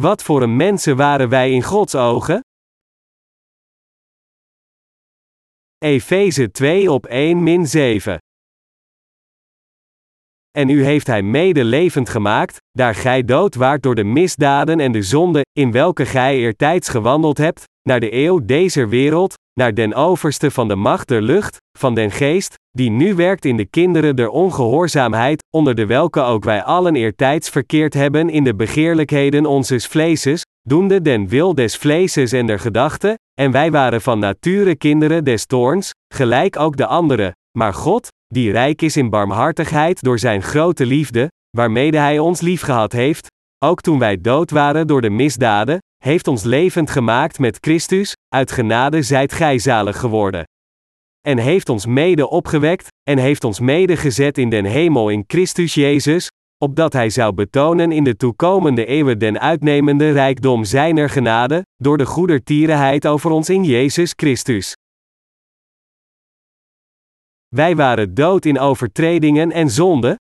Wat voor een mensen waren wij in Gods ogen? Efeze 2 op 1 min 7. En u heeft hij mede levend gemaakt, daar gij dood waart door de misdaden en de zonde, in welke gij eertijds gewandeld hebt, naar de eeuw deze wereld, naar den overste van de macht der lucht, van den geest, die nu werkt in de kinderen der ongehoorzaamheid, onder de welke ook wij allen eertijds verkeerd hebben in de begeerlijkheden onzes vleeses, doende den wil des vleeses en der gedachten, en wij waren van nature kinderen des toorns, gelijk ook de anderen, maar God, die rijk is in barmhartigheid door zijn grote liefde, waarmede hij ons liefgehad heeft, ook toen wij dood waren door de misdaden, heeft ons levend gemaakt met Christus, uit genade zijt gij zalig geworden. En heeft ons mede opgewekt, en heeft ons mede gezet in den hemel in Christus Jezus, opdat hij zou betonen in de toekomende eeuwen den uitnemende rijkdom zijner genade, door de goedertierenheid over ons in Jezus Christus. Wij waren dood in overtredingen en zonden.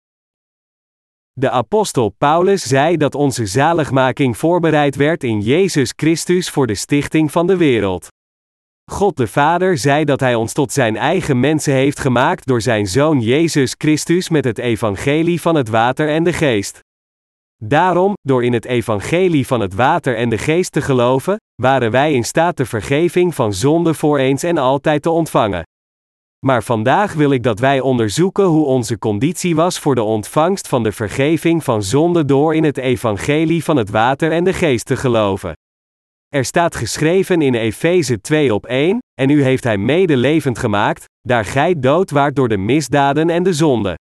De apostel Paulus zei dat onze zaligmaking voorbereid werd in Jezus Christus voor de stichting van de wereld. God de Vader zei dat Hij ons tot Zijn eigen mensen heeft gemaakt door Zijn Zoon Jezus Christus met het evangelie van het water en de geest. Daarom, door in het evangelie van het water en de geest te geloven, waren wij in staat de vergeving van zonde voor eens en altijd te ontvangen. Maar vandaag wil ik dat wij onderzoeken hoe onze conditie was voor de ontvangst van de vergeving van zonde door in het evangelie van het water en de geest te geloven. Er staat geschreven in Efeze 2 op 1, en u heeft hij mede levend gemaakt, daar gij dood waart door de misdaden en de zonde.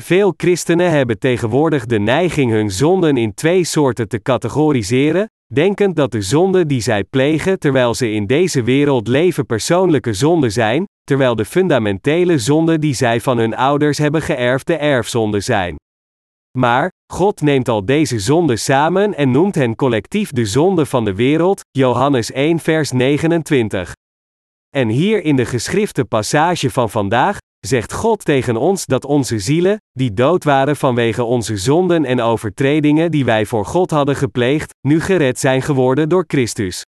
Veel christenen hebben tegenwoordig de neiging hun zonden in twee soorten te categoriseren, denkend dat de zonden die zij plegen terwijl ze in deze wereld leven persoonlijke zonden zijn, terwijl de fundamentele zonden die zij van hun ouders hebben geërfd de erfzonden zijn. Maar, God neemt al deze zonden samen en noemt hen collectief de zonde van de wereld, Johannes 1 vers 29. En hier in de geschrifte passage van vandaag, zegt God tegen ons dat onze zielen, die dood waren vanwege onze zonden en overtredingen die wij voor God hadden gepleegd, nu gered zijn geworden door Christus.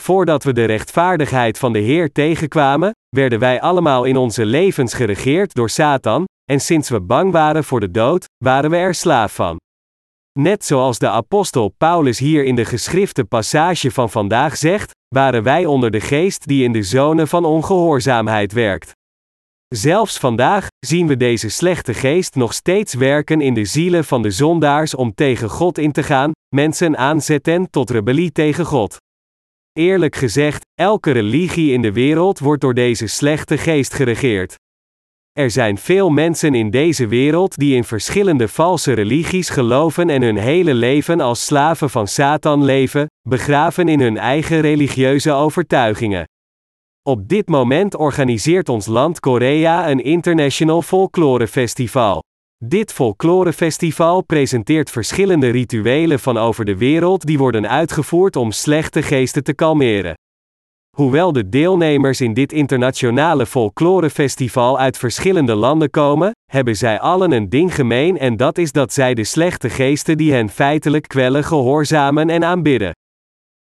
Voordat we de rechtvaardigheid van de Heer tegenkwamen, werden wij allemaal in onze levens geregeerd door Satan, en sinds we bang waren voor de dood, waren we er slaaf van. Net zoals de apostel Paulus hier in de geschrifte passage van vandaag zegt, waren wij onder de geest die in de zone van ongehoorzaamheid werkt. Zelfs vandaag zien we deze slechte geest nog steeds werken in de zielen van de zondaars om tegen God in te gaan, mensen aanzetten tot rebellie tegen God. Eerlijk gezegd, elke religie in de wereld wordt door deze slechte geest geregeerd. Er zijn veel mensen in deze wereld die in verschillende valse religies geloven en hun hele leven als slaven van Satan leven, begraven in hun eigen religieuze overtuigingen. Op dit moment organiseert ons land Korea een International Folklore Festival. Dit folklorefestival presenteert verschillende rituelen van over de wereld die worden uitgevoerd om slechte geesten te kalmeren. Hoewel de deelnemers in dit internationale folklorefestival uit verschillende landen komen, hebben zij allen een ding gemeen en dat is dat zij de slechte geesten die hen feitelijk kwellen gehoorzamen en aanbidden.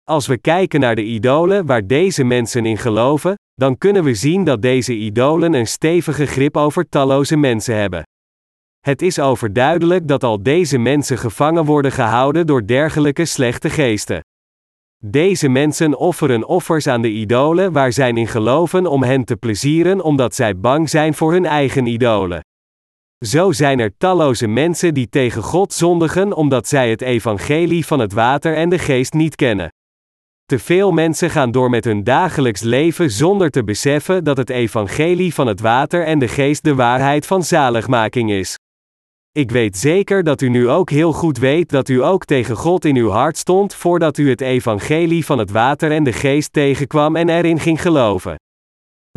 Als we kijken naar de idolen waar deze mensen in geloven, dan kunnen we zien dat deze idolen een stevige grip over talloze mensen hebben. Het is overduidelijk dat al deze mensen gevangen worden gehouden door dergelijke slechte geesten. Deze mensen offeren offers aan de idolen waar zij in geloven om hen te plezieren omdat zij bang zijn voor hun eigen idolen. Zo zijn er talloze mensen die tegen God zondigen omdat zij het evangelie van het water en de geest niet kennen. Te veel mensen gaan door met hun dagelijks leven zonder te beseffen dat het evangelie van het water en de geest de waarheid van zaligmaking is. Ik weet zeker dat u nu ook heel goed weet dat u ook tegen God in uw hart stond voordat u het evangelie van het water en de geest tegenkwam en erin ging geloven.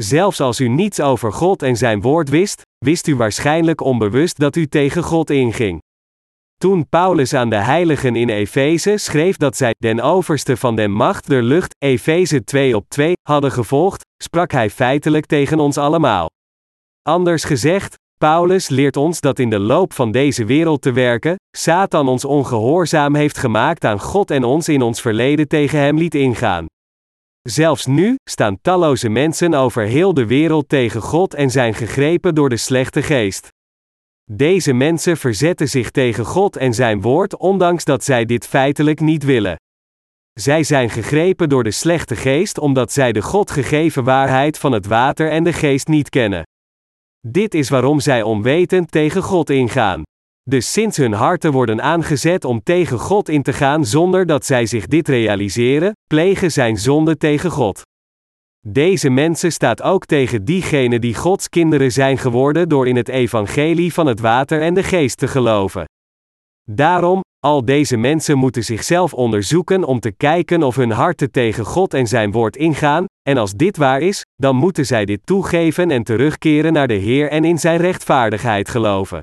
Zelfs als u niets over God en zijn woord wist, wist u waarschijnlijk onbewust dat u tegen God inging. Toen Paulus aan de heiligen in Efeze schreef dat zij den overste van den macht der lucht, Efeze 2 op 2, hadden gevolgd, sprak hij feitelijk tegen ons allemaal. Anders gezegd, Paulus leert ons dat in de loop van deze wereld te werken, Satan ons ongehoorzaam heeft gemaakt aan God en ons in ons verleden tegen hem liet ingaan. Zelfs nu staan talloze mensen over heel de wereld tegen God en zijn gegrepen door de slechte geest. Deze mensen verzetten zich tegen God en zijn woord ondanks dat zij dit feitelijk niet willen. Zij zijn gegrepen door de slechte geest omdat zij de God gegeven waarheid van het water en de geest niet kennen. Dit is waarom zij onwetend tegen God ingaan. Dus sinds hun harten worden aangezet om tegen God in te gaan zonder dat zij zich dit realiseren, plegen zijn zonde tegen God. Deze mensen staat ook tegen diegenen die Gods kinderen zijn geworden door in het evangelie van het water en de geest te geloven. Daarom, al deze mensen moeten zichzelf onderzoeken om te kijken of hun harten tegen God en zijn woord ingaan, en als dit waar is, dan moeten zij dit toegeven en terugkeren naar de Heer en in zijn rechtvaardigheid geloven.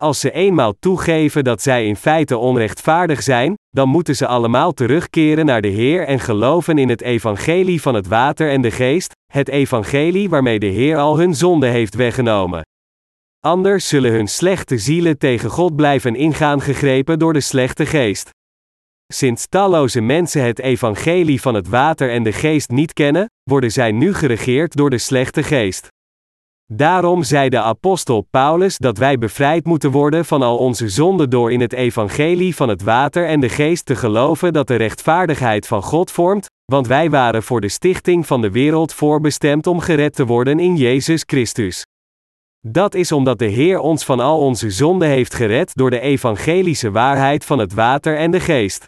Als ze eenmaal toegeven dat zij in feite onrechtvaardig zijn, dan moeten ze allemaal terugkeren naar de Heer en geloven in het evangelie van het water en de geest, het evangelie waarmee de Heer al hun zonde heeft weggenomen. Anders zullen hun slechte zielen tegen God blijven ingaan gegrepen door de slechte geest. Sinds talloze mensen het evangelie van het water en de geest niet kennen, worden zij nu geregeerd door de slechte geest. Daarom zei de apostel Paulus dat wij bevrijd moeten worden van al onze zonden door in het evangelie van het water en de geest te geloven dat de rechtvaardigheid van God vormt, want wij waren voor de stichting van de wereld voorbestemd om gered te worden in Jezus Christus. Dat is omdat de Heer ons van al onze zonden heeft gered door de evangelische waarheid van het water en de geest.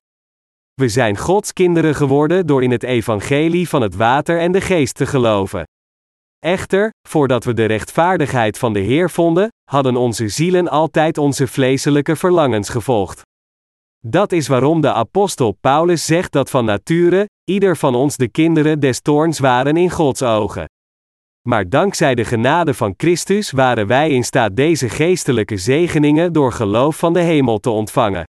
We zijn Gods kinderen geworden door in het evangelie van het water en de geest te geloven. Echter, voordat we de rechtvaardigheid van de Heer vonden, hadden onze zielen altijd onze vleeselijke verlangens gevolgd. Dat is waarom de apostel Paulus zegt dat van nature, ieder van ons de kinderen des toorns waren in Gods ogen. Maar dankzij de genade van Christus waren wij in staat deze geestelijke zegeningen door geloof van de hemel te ontvangen.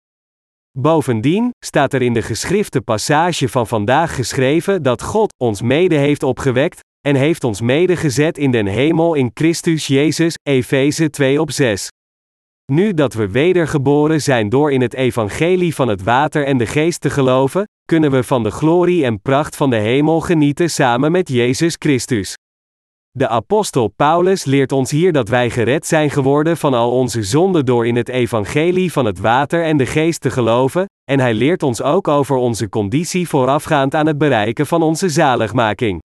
Bovendien staat er in de geschrifte passage van vandaag geschreven dat God ons mede heeft opgewekt en heeft ons mede gezet in den hemel in Christus Jezus, Efeze 2 op 6. Nu dat we wedergeboren zijn door in het evangelie van het water en de geest te geloven, kunnen we van de glorie en pracht van de hemel genieten samen met Jezus Christus. De apostel Paulus leert ons hier dat wij gered zijn geworden van al onze zonden door in het evangelie van het water en de geest te geloven, en hij leert ons ook over onze conditie voorafgaand aan het bereiken van onze zaligmaking.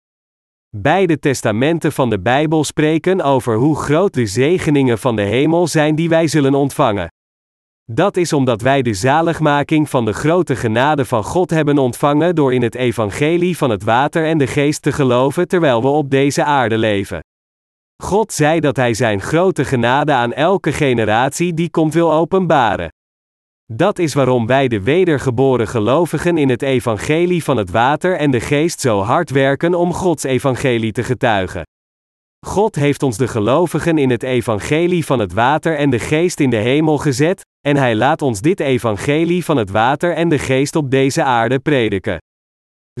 Beide testamenten van de Bijbel spreken over hoe groot de zegeningen van de hemel zijn die wij zullen ontvangen. Dat is omdat wij de zaligmaking van de grote genade van God hebben ontvangen door in het evangelie van het water en de geest te geloven terwijl we op deze aarde leven. God zei dat Hij Zijn grote genade aan elke generatie die komt wil openbaren. Dat is waarom wij de wedergeboren gelovigen in het evangelie van het water en de geest zo hard werken om Gods evangelie te getuigen. God heeft ons de gelovigen in het evangelie van het water en de geest in de hemel gezet, en Hij laat ons dit evangelie van het water en de geest op deze aarde prediken.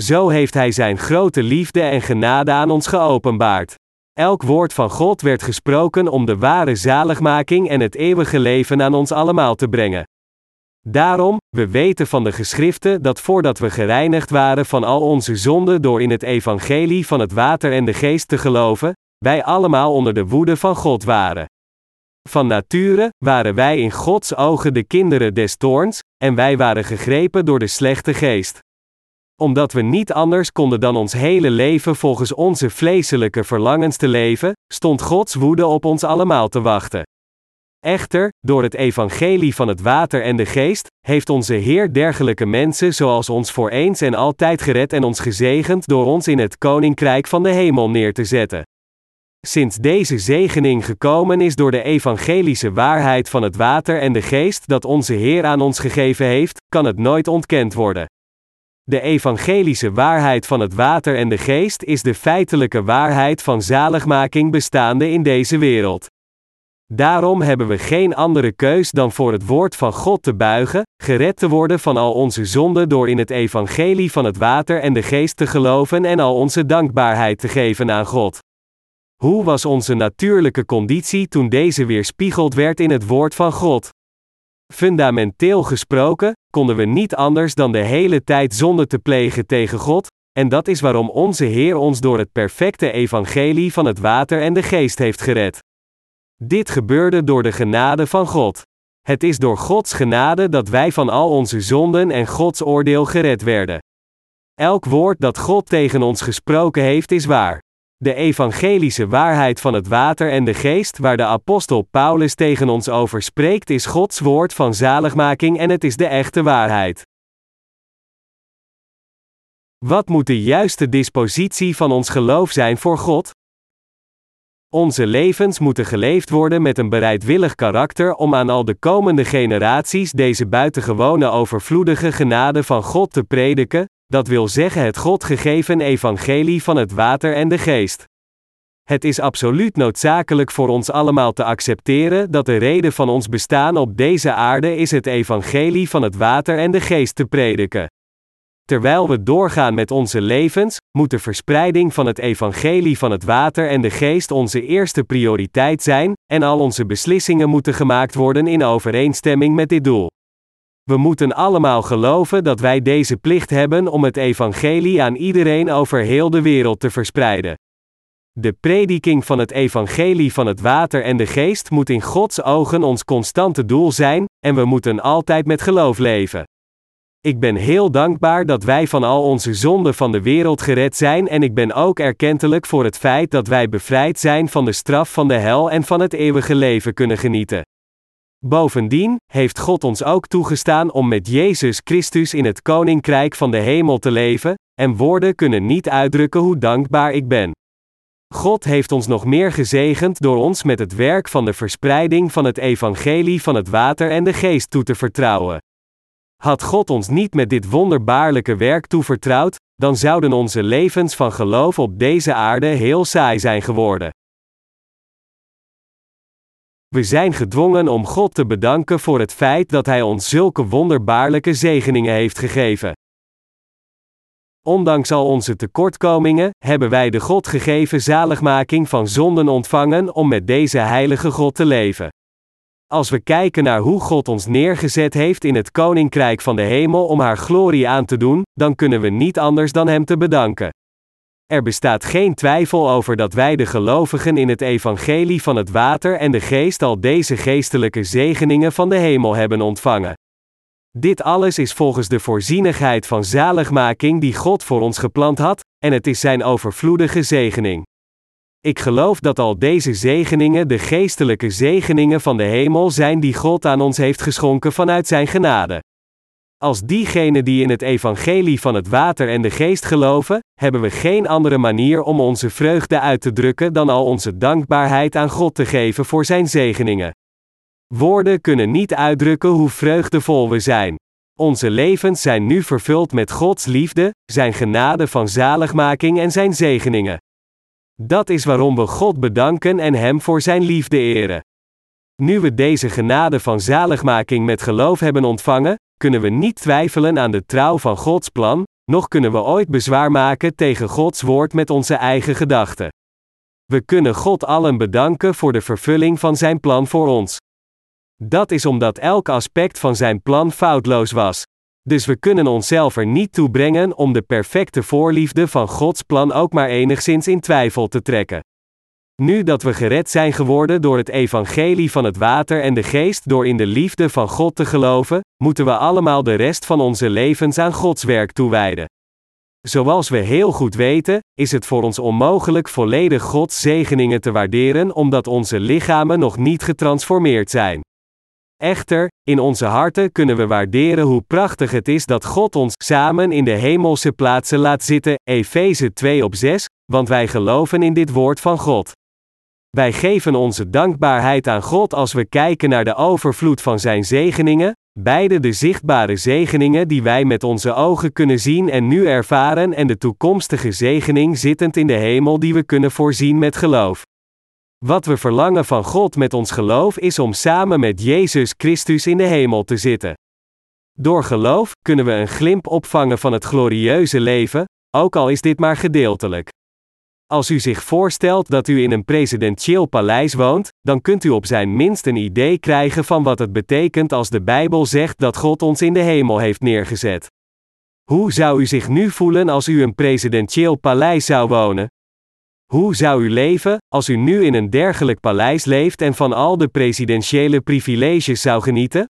Zo heeft Hij Zijn grote liefde en genade aan ons geopenbaard. Elk woord van God werd gesproken om de ware zaligmaking en het eeuwige leven aan ons allemaal te brengen. Daarom, we weten van de geschriften dat voordat we gereinigd waren van al onze zonden door in het evangelie van het water en de geest te geloven, wij allemaal onder de woede van God waren. Van nature waren wij in Gods ogen de kinderen des toorns, en wij waren gegrepen door de slechte geest. Omdat we niet anders konden dan ons hele leven volgens onze vleeselijke verlangens te leven, stond Gods woede op ons allemaal te wachten. Echter, door het evangelie van het water en de geest, heeft onze Heer dergelijke mensen zoals ons voor eens en altijd gered en ons gezegend door ons in het koninkrijk van de hemel neer te zetten. Sinds deze zegening gekomen is door de evangelische waarheid van het water en de geest dat onze Heer aan ons gegeven heeft, kan het nooit ontkend worden. De evangelische waarheid van het water en de geest is de feitelijke waarheid van zaligmaking bestaande in deze wereld. Daarom hebben we geen andere keus dan voor het woord van God te buigen, gered te worden van al onze zonden door in het evangelie van het water en de geest te geloven en al onze dankbaarheid te geven aan God. Hoe was onze natuurlijke conditie toen deze weerspiegeld werd in het woord van God? Fundamenteel gesproken, konden we niet anders dan de hele tijd zonde te plegen tegen God, en dat is waarom onze Heer ons door het perfecte evangelie van het water en de geest heeft gered. Dit gebeurde door de genade van God. Het is door Gods genade dat wij van al onze zonden en Gods oordeel gered werden. Elk woord dat God tegen ons gesproken heeft is waar. De evangelische waarheid van het water en de geest waar de apostel Paulus tegen ons over spreekt is Gods woord van zaligmaking en het is de echte waarheid. Wat moet de juiste dispositie van ons geloof zijn voor God? Onze levens moeten geleefd worden met een bereidwillig karakter om aan al de komende generaties deze buitengewone overvloedige genade van God te prediken, dat wil zeggen het God gegeven evangelie van het water en de geest. Het is absoluut noodzakelijk voor ons allemaal te accepteren dat de reden van ons bestaan op deze aarde is het evangelie van het water en de geest te prediken. Terwijl we doorgaan met onze levens, moet de verspreiding van het evangelie van het water en de geest onze eerste prioriteit zijn, en al onze beslissingen moeten gemaakt worden in overeenstemming met dit doel. We moeten allemaal geloven dat wij deze plicht hebben om het evangelie aan iedereen over heel de wereld te verspreiden. De prediking van het evangelie van het water en de geest moet in Gods ogen ons constante doel zijn, en we moeten altijd met geloof leven. Ik ben heel dankbaar dat wij van al onze zonden van de wereld gered zijn en ik ben ook erkentelijk voor het feit dat wij bevrijd zijn van de straf van de hel en van het eeuwige leven kunnen genieten. Bovendien heeft God ons ook toegestaan om met Jezus Christus in het koninkrijk van de hemel te leven, en woorden kunnen niet uitdrukken hoe dankbaar ik ben. God heeft ons nog meer gezegend door ons met het werk van de verspreiding van het evangelie van het water en de geest toe te vertrouwen. Had God ons niet met dit wonderbaarlijke werk toevertrouwd, dan zouden onze levens van geloof op deze aarde heel saai zijn geworden. We zijn gedwongen om God te bedanken voor het feit dat Hij ons zulke wonderbaarlijke zegeningen heeft gegeven. Ondanks al onze tekortkomingen, hebben wij de God gegeven zaligmaking van zonden ontvangen om met deze heilige God te leven. Als we kijken naar hoe God ons neergezet heeft in het koninkrijk van de hemel om haar glorie aan te doen, dan kunnen we niet anders dan Hem te bedanken. Er bestaat geen twijfel over dat wij de gelovigen in het evangelie van het water en de geest al deze geestelijke zegeningen van de hemel hebben ontvangen. Dit alles is volgens de voorzienigheid van zaligmaking die God voor ons gepland had, en het is Zijn overvloedige zegening. Ik geloof dat al deze zegeningen de geestelijke zegeningen van de hemel zijn die God aan ons heeft geschonken vanuit Zijn genade. Als diegenen die in het evangelie van het water en de geest geloven, hebben we geen andere manier om onze vreugde uit te drukken dan al onze dankbaarheid aan God te geven voor Zijn zegeningen. Woorden kunnen niet uitdrukken hoe vreugdevol we zijn. Onze levens zijn nu vervuld met Gods liefde, Zijn genade van zaligmaking en Zijn zegeningen. Dat is waarom we God bedanken en Hem voor Zijn liefde eren. Nu we deze genade van zaligmaking met geloof hebben ontvangen, kunnen we niet twijfelen aan de trouw van Gods plan, noch kunnen we ooit bezwaar maken tegen Gods woord met onze eigen gedachten. We kunnen God allen bedanken voor de vervulling van Zijn plan voor ons. Dat is omdat elk aspect van Zijn plan foutloos was. Dus we kunnen onszelf er niet toe brengen om de perfecte voorliefde van Gods plan ook maar enigszins in twijfel te trekken. Nu dat we gered zijn geworden door het evangelie van het water en de geest door in de liefde van God te geloven, moeten we allemaal de rest van onze levens aan Gods werk toewijden. Zoals we heel goed weten, is het voor ons onmogelijk volledig Gods zegeningen te waarderen omdat onze lichamen nog niet getransformeerd zijn. Echter, in onze harten kunnen we waarderen hoe prachtig het is dat God ons samen in de hemelse plaatsen laat zitten, Efeze 2 op 6, want wij geloven in dit woord van God. Wij geven onze dankbaarheid aan God als we kijken naar de overvloed van Zijn zegeningen, beide de zichtbare zegeningen die wij met onze ogen kunnen zien en nu ervaren en de toekomstige zegening zittend in de hemel die we kunnen voorzien met geloof. Wat we verlangen van God met ons geloof is om samen met Jezus Christus in de hemel te zitten. Door geloof kunnen we een glimp opvangen van het glorieuze leven, ook al is dit maar gedeeltelijk. Als u zich voorstelt dat u in een presidentieel paleis woont, dan kunt u op zijn minst een idee krijgen van wat het betekent als de Bijbel zegt dat God ons in de hemel heeft neergezet. Hoe zou u zich nu voelen als u een presidentieel paleis zou wonen? Hoe zou u leven, als u nu in een dergelijk paleis leeft en van al de presidentiële privileges zou genieten?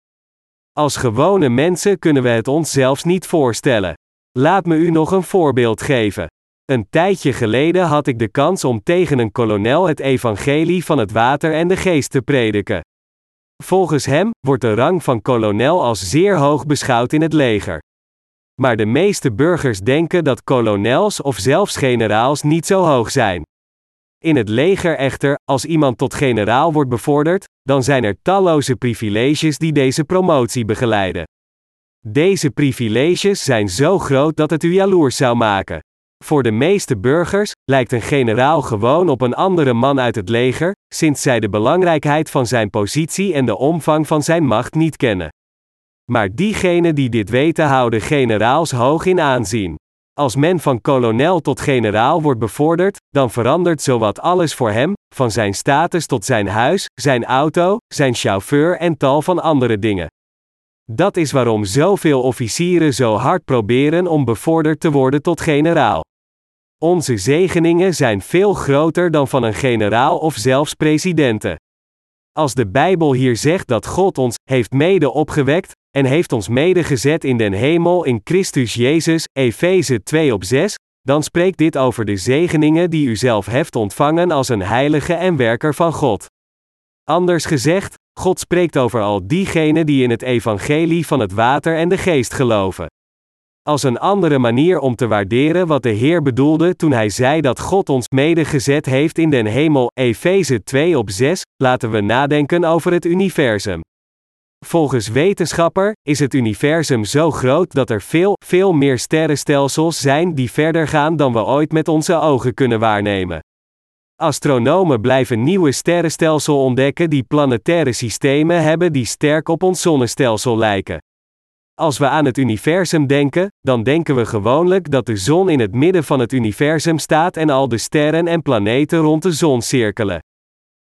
Als gewone mensen kunnen we het ons zelfs niet voorstellen. Laat me u nog een voorbeeld geven. Een tijdje geleden had ik de kans om tegen een kolonel het evangelie van het water en de geest te prediken. Volgens hem wordt de rang van kolonel als zeer hoog beschouwd in het leger. Maar de meeste burgers denken dat kolonels of zelfs generaals niet zo hoog zijn. In het leger echter, als iemand tot generaal wordt bevorderd, dan zijn er talloze privileges die deze promotie begeleiden. Deze privileges zijn zo groot dat het u jaloers zou maken. Voor de meeste burgers lijkt een generaal gewoon op een andere man uit het leger, sinds zij de belangrijkheid van zijn positie en de omvang van zijn macht niet kennen. Maar diegenen die dit weten houden generaals hoog in aanzien. Als men van kolonel tot generaal wordt bevorderd, dan verandert zowat alles voor hem, van zijn status tot zijn huis, zijn auto, zijn chauffeur en tal van andere dingen. Dat is waarom zoveel officieren zo hard proberen om bevorderd te worden tot generaal. Onze zegeningen zijn veel groter dan van een generaal of zelfs presidenten. Als de Bijbel hier zegt dat God ons heeft mede opgewekt en heeft ons mede gezet in den hemel in Christus Jezus, Efeze 2 op 6, dan spreekt dit over de zegeningen die u zelf heeft ontvangen als een heilige en werker van God. Anders gezegd, God spreekt over al diegenen die in het evangelie van het water en de geest geloven. Als een andere manier om te waarderen wat de Heer bedoelde toen hij zei dat God ons medegezet heeft in den hemel, Efeze 2 op 6, laten we nadenken over het universum. Volgens wetenschapper is het universum zo groot dat er veel, veel meer sterrenstelsels zijn die verder gaan dan we ooit met onze ogen kunnen waarnemen. Astronomen blijven nieuwe sterrenstelsels ontdekken die planetaire systemen hebben die sterk op ons zonnestelsel lijken. Als we aan het universum denken, dan denken we gewoonlijk dat de zon in het midden van het universum staat en al de sterren en planeten rond de zon cirkelen.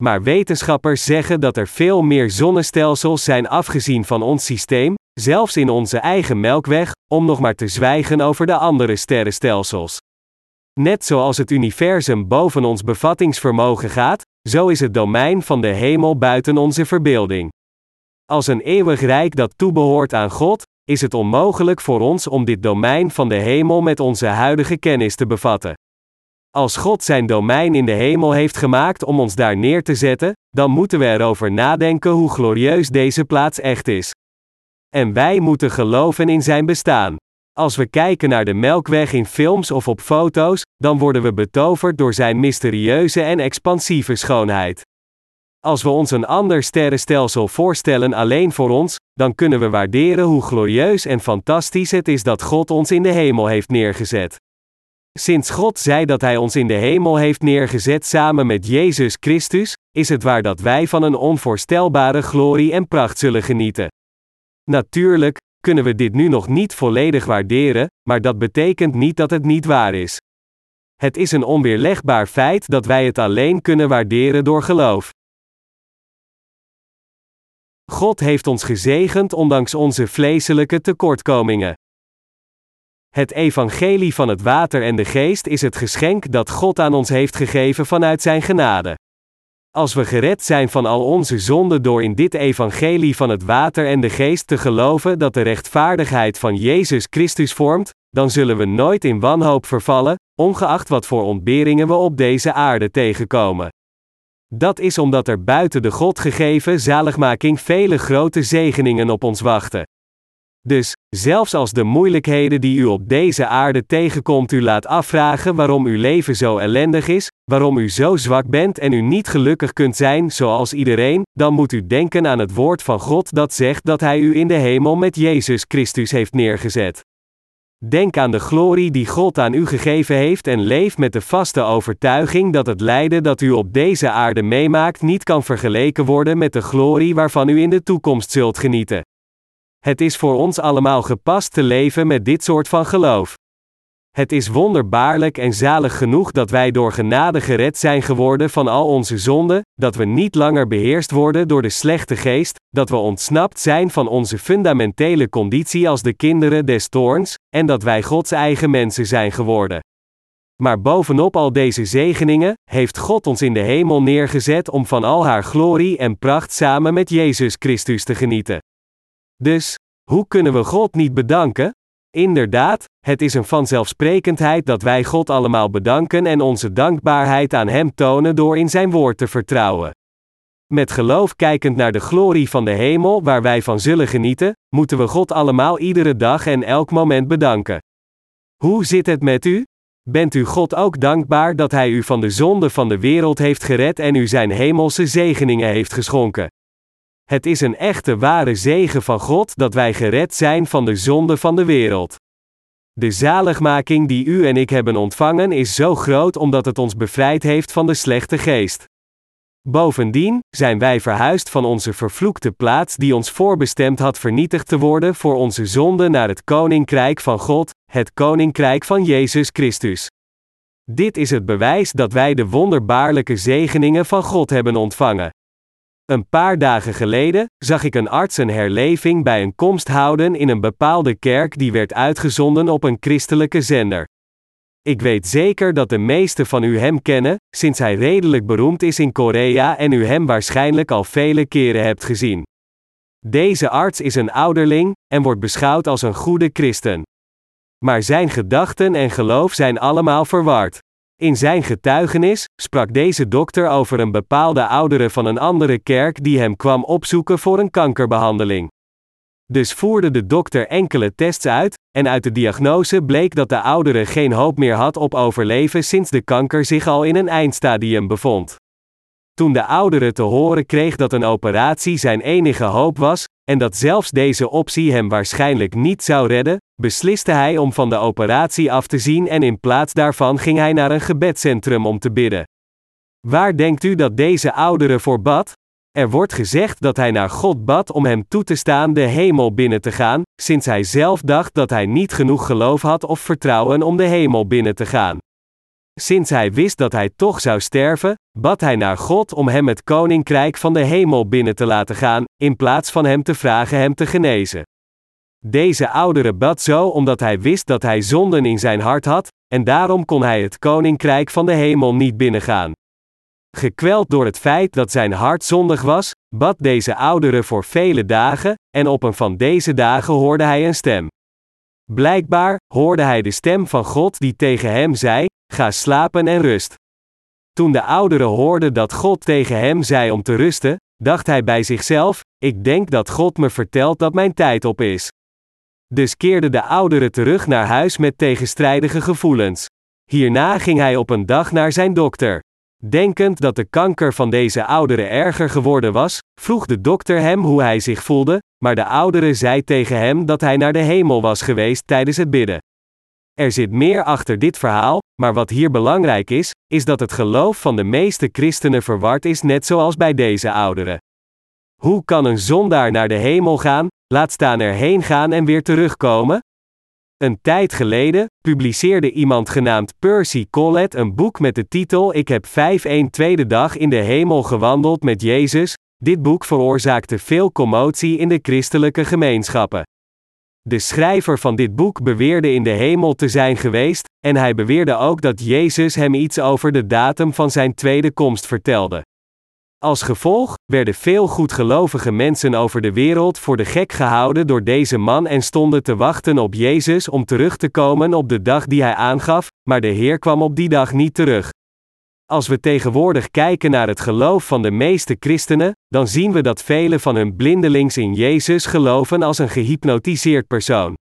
Maar wetenschappers zeggen dat er veel meer zonnestelsels zijn afgezien van ons systeem, zelfs in onze eigen melkweg, om nog maar te zwijgen over de andere sterrenstelsels. Net zoals het universum boven ons bevattingsvermogen gaat, zo is het domein van de hemel buiten onze verbeelding. Als een eeuwig rijk dat toebehoort aan God, is het onmogelijk voor ons om dit domein van de hemel met onze huidige kennis te bevatten. Als God zijn domein in de hemel heeft gemaakt om ons daar neer te zetten, dan moeten we erover nadenken hoe glorieus deze plaats echt is. En wij moeten geloven in zijn bestaan. Als we kijken naar de Melkweg in films of op foto's, dan worden we betoverd door zijn mysterieuze en expansieve schoonheid. Als we ons een ander sterrenstelsel voorstellen alleen voor ons, dan kunnen we waarderen hoe glorieus en fantastisch het is dat God ons in de hemel heeft neergezet. Sinds God zei dat Hij ons in de hemel heeft neergezet samen met Jezus Christus, is het waar dat wij van een onvoorstelbare glorie en pracht zullen genieten. Natuurlijk kunnen we dit nu nog niet volledig waarderen, maar dat betekent niet dat het niet waar is. Het is een onweerlegbaar feit dat wij het alleen kunnen waarderen door geloof. God heeft ons gezegend ondanks onze vleeselijke tekortkomingen. Het evangelie van het water en de geest is het geschenk dat God aan ons heeft gegeven vanuit Zijn genade. Als we gered zijn van al onze zonden door in dit evangelie van het water en de geest te geloven dat de rechtvaardigheid van Jezus Christus vormt, dan zullen we nooit in wanhoop vervallen, ongeacht wat voor ontberingen we op deze aarde tegenkomen. Dat is omdat er buiten de God gegeven zaligmaking vele grote zegeningen op ons wachten. Dus, zelfs als de moeilijkheden die u op deze aarde tegenkomt u laat afvragen waarom uw leven zo ellendig is, waarom u zo zwak bent en u niet gelukkig kunt zijn zoals iedereen, dan moet u denken aan het woord van God dat zegt dat Hij u in de hemel met Jezus Christus heeft neergezet. Denk aan de glorie die God aan u gegeven heeft en leef met de vaste overtuiging dat het lijden dat u op deze aarde meemaakt niet kan vergeleken worden met de glorie waarvan u in de toekomst zult genieten. Het is voor ons allemaal gepast te leven met dit soort van geloof. Het is wonderbaarlijk en zalig genoeg dat wij door genade gered zijn geworden van al onze zonden, dat we niet langer beheerst worden door de slechte geest, dat we ontsnapt zijn van onze fundamentele conditie als de kinderen des toorns, en dat wij Gods eigen mensen zijn geworden. Maar bovenop al deze zegeningen, heeft God ons in de hemel neergezet om van al haar glorie en pracht samen met Jezus Christus te genieten. Dus, hoe kunnen we God niet bedanken? Inderdaad, het is een vanzelfsprekendheid dat wij God allemaal bedanken en onze dankbaarheid aan Hem tonen door in Zijn woord te vertrouwen. Met geloof kijkend naar de glorie van de hemel waar wij van zullen genieten, moeten we God allemaal iedere dag en elk moment bedanken. Hoe zit het met u? Bent u God ook dankbaar dat Hij u van de zonde van de wereld heeft gered en u Zijn hemelse zegeningen heeft geschonken? Het is een echte ware zegen van God dat wij gered zijn van de zonde van de wereld. De zaligmaking die u en ik hebben ontvangen is zo groot omdat het ons bevrijd heeft van de slechte geest. Bovendien zijn wij verhuisd van onze vervloekte plaats die ons voorbestemd had vernietigd te worden voor onze zonde naar het koninkrijk van God, het koninkrijk van Jezus Christus. Dit is het bewijs dat wij de wonderbaarlijke zegeningen van God hebben ontvangen. Een paar dagen geleden zag ik een arts een herleving bij een komst houden in een bepaalde kerk die werd uitgezonden op een christelijke zender. Ik weet zeker dat de meesten van u hem kennen, sinds hij redelijk beroemd is in Korea en u hem waarschijnlijk al vele keren hebt gezien. Deze arts is een ouderling en wordt beschouwd als een goede christen. Maar zijn gedachten en geloof zijn allemaal verward. In zijn getuigenis sprak deze dokter over een bepaalde oudere van een andere kerk die hem kwam opzoeken voor een kankerbehandeling. Dus voerde de dokter enkele tests uit, en uit de diagnose bleek dat de oudere geen hoop meer had op overleven sinds de kanker zich al in een eindstadium bevond. Toen de oudere te horen kreeg dat een operatie zijn enige hoop was, en dat zelfs deze optie hem waarschijnlijk niet zou redden, besliste hij om van de operatie af te zien en in plaats daarvan ging hij naar een gebedcentrum om te bidden. Waar denkt u dat deze oudere voor bad? Er wordt gezegd dat hij naar God bad om hem toe te staan de hemel binnen te gaan, sinds hij zelf dacht dat hij niet genoeg geloof had of vertrouwen om de hemel binnen te gaan. Sinds hij wist dat hij toch zou sterven, bad hij naar God om hem het koninkrijk van de hemel binnen te laten gaan, in plaats van hem te vragen hem te genezen. Deze oudere bad zo omdat hij wist dat hij zonden in zijn hart had, en daarom kon hij het koninkrijk van de hemel niet binnengaan. Gekweld door het feit dat zijn hart zondig was, bad deze oudere voor vele dagen, en op een van deze dagen hoorde hij een stem. Blijkbaar hoorde hij de stem van God die tegen hem zei: Ga slapen en rust. Toen de oudere hoorde dat God tegen hem zei om te rusten, dacht hij bij zichzelf: Ik denk dat God me vertelt dat mijn tijd op is. Dus keerde de oudere terug naar huis met tegenstrijdige gevoelens. Hierna ging hij op een dag naar zijn dokter. Denkend dat de kanker van deze oudere erger geworden was, vroeg de dokter hem hoe hij zich voelde, maar de oudere zei tegen hem dat hij naar de hemel was geweest tijdens het bidden. Er zit meer achter dit verhaal, maar wat hier belangrijk is, is dat het geloof van de meeste christenen verward is, net zoals bij deze ouderen. Hoe kan een zondaar naar de hemel gaan, laat staan erheen gaan en weer terugkomen? Een tijd geleden publiceerde iemand genaamd Percy Collett een boek met de titel Ik heb 5 tweede dag in de hemel gewandeld met Jezus. Dit boek veroorzaakte veel commotie in de christelijke gemeenschappen. De schrijver van dit boek beweerde in de hemel te zijn geweest, en hij beweerde ook dat Jezus hem iets over de datum van zijn tweede komst vertelde. Als gevolg werden veel goedgelovige mensen over de wereld voor de gek gehouden door deze man en stonden te wachten op Jezus om terug te komen op de dag die hij aangaf, maar de Heer kwam op die dag niet terug. Als we tegenwoordig kijken naar het geloof van de meeste christenen, dan zien we dat velen van hun blindelings in Jezus geloven als een gehypnotiseerd persoon.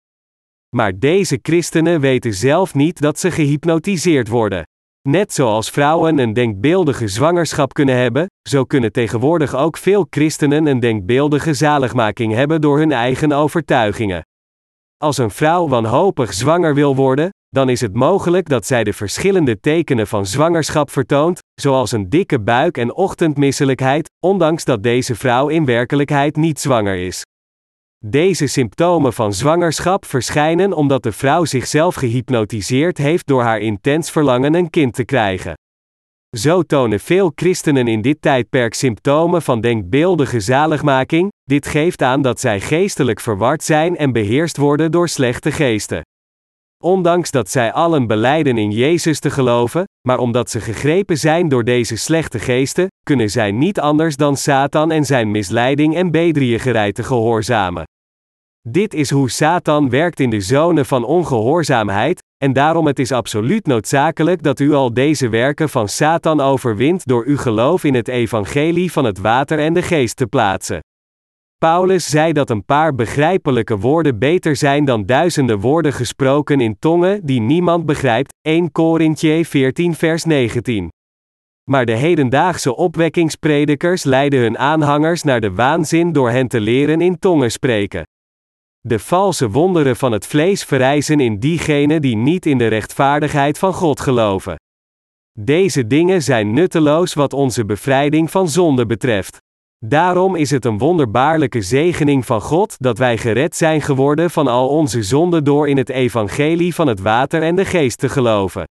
Maar deze christenen weten zelf niet dat ze gehypnotiseerd worden. Net zoals vrouwen een denkbeeldige zwangerschap kunnen hebben, zo kunnen tegenwoordig ook veel christenen een denkbeeldige zaligmaking hebben door hun eigen overtuigingen. Als een vrouw wanhopig zwanger wil worden, dan is het mogelijk dat zij de verschillende tekenen van zwangerschap vertoont, zoals een dikke buik en ochtendmisselijkheid, ondanks dat deze vrouw in werkelijkheid niet zwanger is. Deze symptomen van zwangerschap verschijnen omdat de vrouw zichzelf gehypnotiseerd heeft door haar intens verlangen een kind te krijgen. Zo tonen veel christenen in dit tijdperk symptomen van denkbeeldige zaligmaking, dit geeft aan dat zij geestelijk verward zijn en beheerst worden door slechte geesten. Ondanks dat zij allen beleiden in Jezus te geloven, maar omdat ze gegrepen zijn door deze slechte geesten, kunnen zij niet anders dan Satan en zijn misleiding en bedriegerij te gehoorzamen. Dit is hoe Satan werkt in de zone van ongehoorzaamheid, en daarom het is absoluut noodzakelijk dat u al deze werken van Satan overwint door uw geloof in het evangelie van het water en de geest te plaatsen. Paulus zei dat een paar begrijpelijke woorden beter zijn dan duizenden woorden gesproken in tongen die niemand begrijpt. 1 Korintje 14 vers 19. Maar de hedendaagse opwekkingspredikers leiden hun aanhangers naar de waanzin door hen te leren in tongen spreken. De valse wonderen van het vlees verrijzen in diegenen die niet in de rechtvaardigheid van God geloven. Deze dingen zijn nutteloos wat onze bevrijding van zonde betreft. Daarom is het een wonderbaarlijke zegening van God dat wij gered zijn geworden van al onze zonden door in het evangelie van het water en de geest te geloven.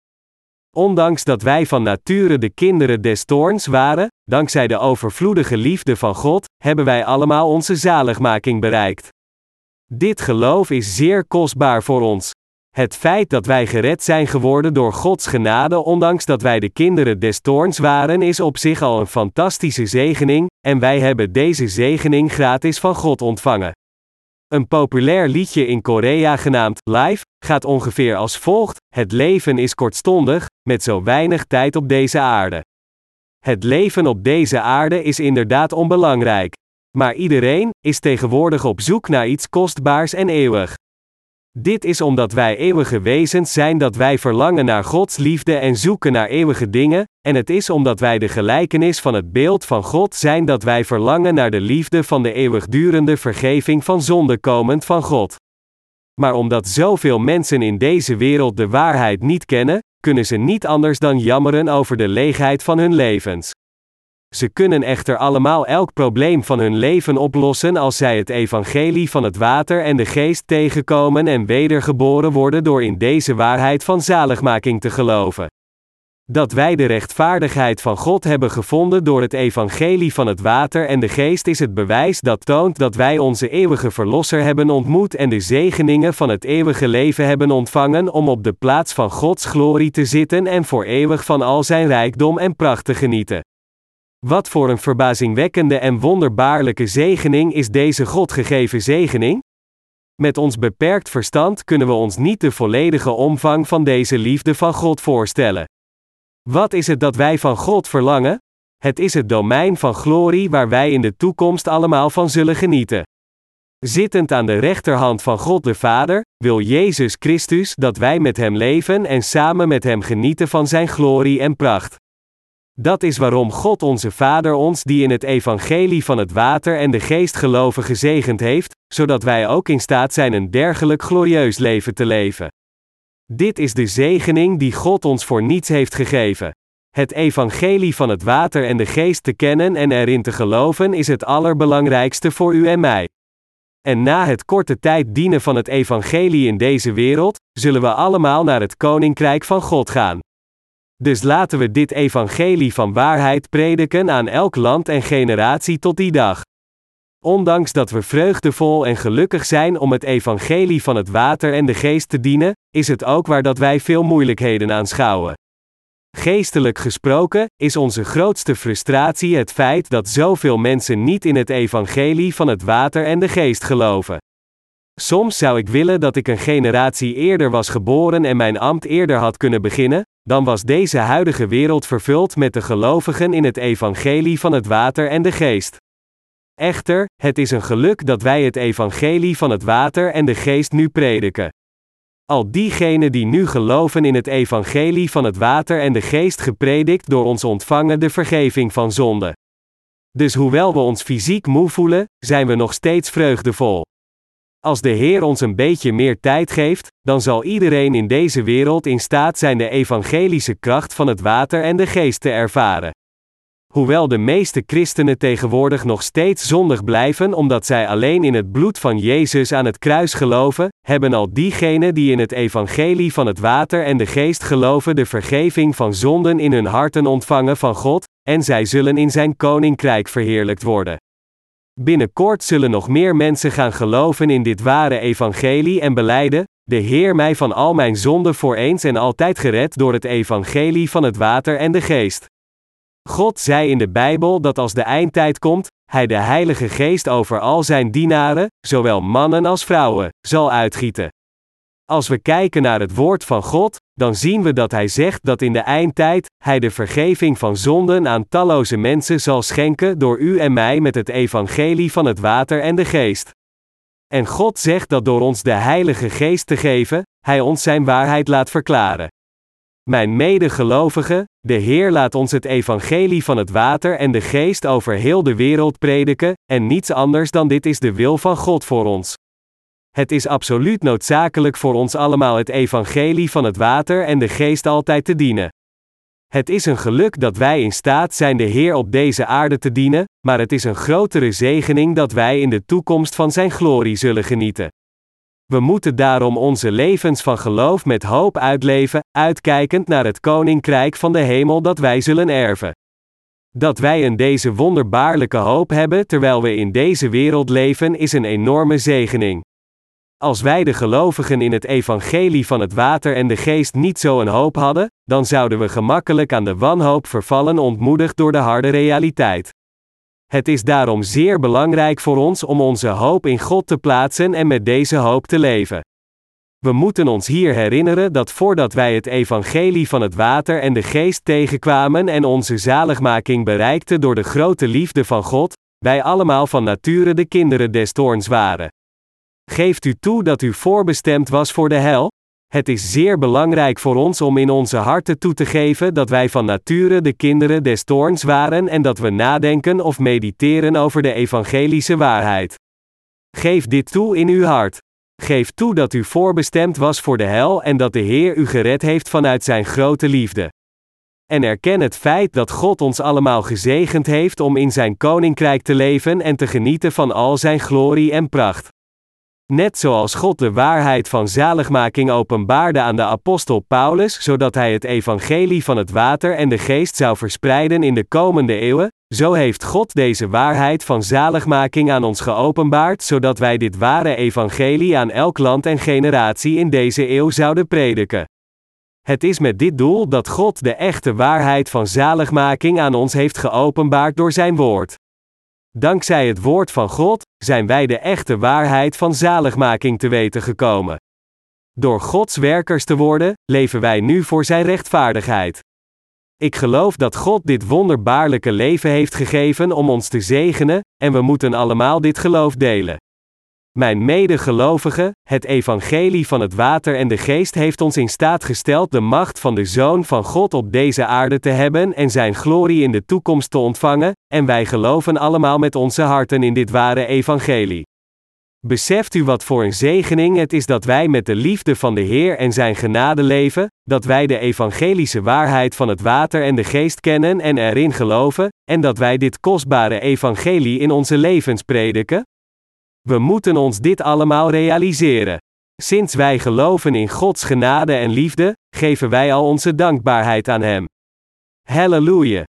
Ondanks dat wij van nature de kinderen des toorns waren, dankzij de overvloedige liefde van God, hebben wij allemaal onze zaligmaking bereikt. Dit geloof is zeer kostbaar voor ons. Het feit dat wij gered zijn geworden door Gods genade, ondanks dat wij de kinderen des toorns waren, is op zich al een fantastische zegening, en wij hebben deze zegening gratis van God ontvangen. Een populair liedje in Korea genaamd Life gaat ongeveer als volgt: Het leven is kortstondig, met zo weinig tijd op deze aarde. Het leven op deze aarde is inderdaad onbelangrijk. Maar iedereen is tegenwoordig op zoek naar iets kostbaars en eeuwig. Dit is omdat wij eeuwige wezens zijn dat wij verlangen naar Gods liefde en zoeken naar eeuwige dingen, en het is omdat wij de gelijkenis van het beeld van God zijn dat wij verlangen naar de liefde van de eeuwigdurende vergeving van zonde komend van God. Maar omdat zoveel mensen in deze wereld de waarheid niet kennen, kunnen ze niet anders dan jammeren over de leegheid van hun levens. Ze kunnen echter allemaal elk probleem van hun leven oplossen als zij het evangelie van het water en de geest tegenkomen en wedergeboren worden door in deze waarheid van zaligmaking te geloven. Dat wij de rechtvaardigheid van God hebben gevonden door het evangelie van het water en de geest is het bewijs dat toont dat wij onze eeuwige Verlosser hebben ontmoet en de zegeningen van het eeuwige leven hebben ontvangen om op de plaats van Gods glorie te zitten en voor eeuwig van al zijn rijkdom en pracht te genieten. Wat voor een verbazingwekkende en wonderbaarlijke zegening is deze God gegeven zegening? Met ons beperkt verstand kunnen we ons niet de volledige omvang van deze liefde van God voorstellen. Wat is het dat wij van God verlangen? Het is het domein van glorie waar wij in de toekomst allemaal van zullen genieten. Zittend aan de rechterhand van God de Vader, wil Jezus Christus dat wij met Hem leven en samen met Hem genieten van Zijn glorie en pracht. Dat is waarom God onze Vader ons die in het evangelie van het water en de geest geloven gezegend heeft, zodat wij ook in staat zijn een dergelijk glorieus leven te leven. Dit is de zegening die God ons voor niets heeft gegeven. Het evangelie van het water en de geest te kennen en erin te geloven is het allerbelangrijkste voor u en mij. En na het korte tijd dienen van het evangelie in deze wereld, zullen we allemaal naar het koninkrijk van God gaan. Dus laten we dit evangelie van waarheid prediken aan elk land en generatie tot die dag. Ondanks dat we vreugdevol en gelukkig zijn om het evangelie van het water en de geest te dienen, is het ook waar dat wij veel moeilijkheden aanschouwen. Geestelijk gesproken, is onze grootste frustratie het feit dat zoveel mensen niet in het evangelie van het water en de geest geloven. Soms zou ik willen dat ik een generatie eerder was geboren en mijn ambt eerder had kunnen beginnen, dan was deze huidige wereld vervuld met de gelovigen in het evangelie van het water en de geest. Echter, het is een geluk dat wij het evangelie van het water en de geest nu prediken. Al diegenen die nu geloven in het evangelie van het water en de geest gepredikt door ons ontvangen de vergeving van zonde. Dus hoewel we ons fysiek moe voelen, zijn we nog steeds vreugdevol. Als de Heer ons een beetje meer tijd geeft, dan zal iedereen in deze wereld in staat zijn de evangelische kracht van het water en de geest te ervaren. Hoewel de meeste christenen tegenwoordig nog steeds zondig blijven omdat zij alleen in het bloed van Jezus aan het kruis geloven, hebben al diegenen die in het evangelie van het water en de geest geloven de vergeving van zonden in hun harten ontvangen van God, en zij zullen in zijn koninkrijk verheerlijkt worden. Binnenkort zullen nog meer mensen gaan geloven in dit ware evangelie en beleiden: De Heer mij van al mijn zonden voor eens en altijd gered door het evangelie van het water en de geest. God zei in de Bijbel dat als de eindtijd komt, Hij de Heilige Geest over al zijn dienaren, zowel mannen als vrouwen, zal uitgieten. Als we kijken naar het woord van God, dan zien we dat Hij zegt dat in de eindtijd Hij de vergeving van zonden aan talloze mensen zal schenken door u en mij met het evangelie van het water en de geest. En God zegt dat door ons de Heilige Geest te geven, Hij ons Zijn waarheid laat verklaren. Mijn medegelovigen, de Heer laat ons het evangelie van het water en de geest over heel de wereld prediken, en niets anders dan dit is de wil van God voor ons. Het is absoluut noodzakelijk voor ons allemaal het evangelie van het water en de geest altijd te dienen. Het is een geluk dat wij in staat zijn de Heer op deze aarde te dienen, maar het is een grotere zegening dat wij in de toekomst van Zijn glorie zullen genieten. We moeten daarom onze levens van geloof met hoop uitleven, uitkijkend naar het koninkrijk van de hemel dat wij zullen erven. Dat wij een deze wonderbaarlijke hoop hebben terwijl we in deze wereld leven is een enorme zegening. Als wij de gelovigen in het evangelie van het water en de geest niet zo een hoop hadden, dan zouden we gemakkelijk aan de wanhoop vervallen ontmoedigd door de harde realiteit. Het is daarom zeer belangrijk voor ons om onze hoop in God te plaatsen en met deze hoop te leven. We moeten ons hier herinneren dat voordat wij het evangelie van het water en de geest tegenkwamen en onze zaligmaking bereikten door de grote liefde van God, wij allemaal van nature de kinderen des toorns waren. Geeft u toe dat u voorbestemd was voor de hel? Het is zeer belangrijk voor ons om in onze harten toe te geven dat wij van nature de kinderen des toorns waren en dat we nadenken of mediteren over de evangelische waarheid. Geef dit toe in uw hart. Geef toe dat u voorbestemd was voor de hel en dat de Heer u gered heeft vanuit Zijn grote liefde. En erken het feit dat God ons allemaal gezegend heeft om in Zijn koninkrijk te leven en te genieten van al Zijn glorie en pracht. Net zoals God de waarheid van zaligmaking openbaarde aan de apostel Paulus, zodat hij het evangelie van het water en de geest zou verspreiden in de komende eeuwen, zo heeft God deze waarheid van zaligmaking aan ons geopenbaard, zodat wij dit ware evangelie aan elk land en generatie in deze eeuw zouden prediken. Het is met dit doel dat God de echte waarheid van zaligmaking aan ons heeft geopenbaard door Zijn woord. Dankzij het woord van God zijn wij de echte waarheid van zaligmaking te weten gekomen. Door Gods werkers te worden, leven wij nu voor Zijn rechtvaardigheid. Ik geloof dat God dit wonderbaarlijke leven heeft gegeven om ons te zegenen, en we moeten allemaal dit geloof delen. Mijn medegelovigen, het evangelie van het water en de geest heeft ons in staat gesteld de macht van de Zoon van God op deze aarde te hebben en zijn glorie in de toekomst te ontvangen, en wij geloven allemaal met onze harten in dit ware evangelie. Beseft u wat voor een zegening het is dat wij met de liefde van de Heer en zijn genade leven, dat wij de evangelische waarheid van het water en de geest kennen en erin geloven, en dat wij dit kostbare evangelie in onze levens prediken? We moeten ons dit allemaal realiseren. Sinds wij geloven in Gods genade en liefde, geven wij al onze dankbaarheid aan Hem. Halleluja!